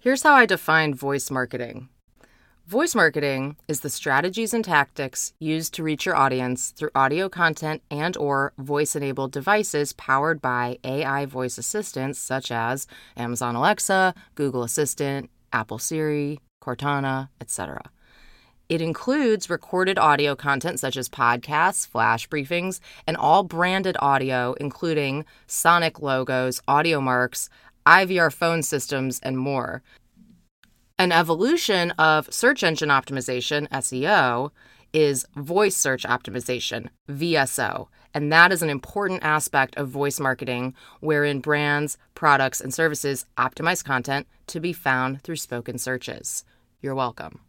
Here's how I define voice marketing. Voice marketing is the strategies and tactics used to reach your audience through audio content and or voice-enabled devices powered by AI voice assistants such as Amazon Alexa, Google Assistant, Apple Siri, Cortana, etc. It includes recorded audio content such as podcasts, flash briefings, and all branded audio, including sonic logos, audio marks, IVR phone systems, and more. An evolution of search engine optimization, SEO, is voice search optimization, VSO. And that is an important aspect of voice marketing wherein brands, products, and services optimize content to be found through spoken searches. You're welcome.